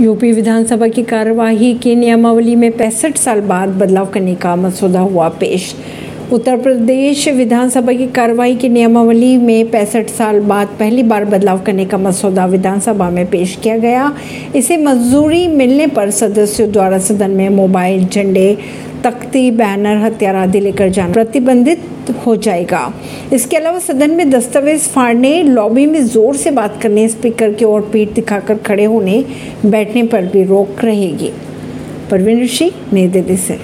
UP विधानसभा की कार्यवाही की नियमावली में पैंसठ साल बाद बदलाव करने का मसौदा हुआ पेश। उत्तर प्रदेश विधानसभा की कार्यवाही की नियमावली में पैंसठ साल बाद पहली बार बदलाव करने का मसौदा विधानसभा में पेश किया गया। इसे मंजूरी मिलने पर सदस्यों द्वारा सदन में मोबाइल झंडे तख्ती, बैनर, हथियार आदि लेकर जाना प्रतिबंधित हो जाएगा। इसके अलावा सदन में दस्तावेज़ फाड़ने, लॉबी में ज़ोर से बात करने, स्पीकर की ओर पीठ दिखाकर खड़े होने, बैठने पर भी रोक रहेगी। परवीन ऋषि, नई दिल्ली से।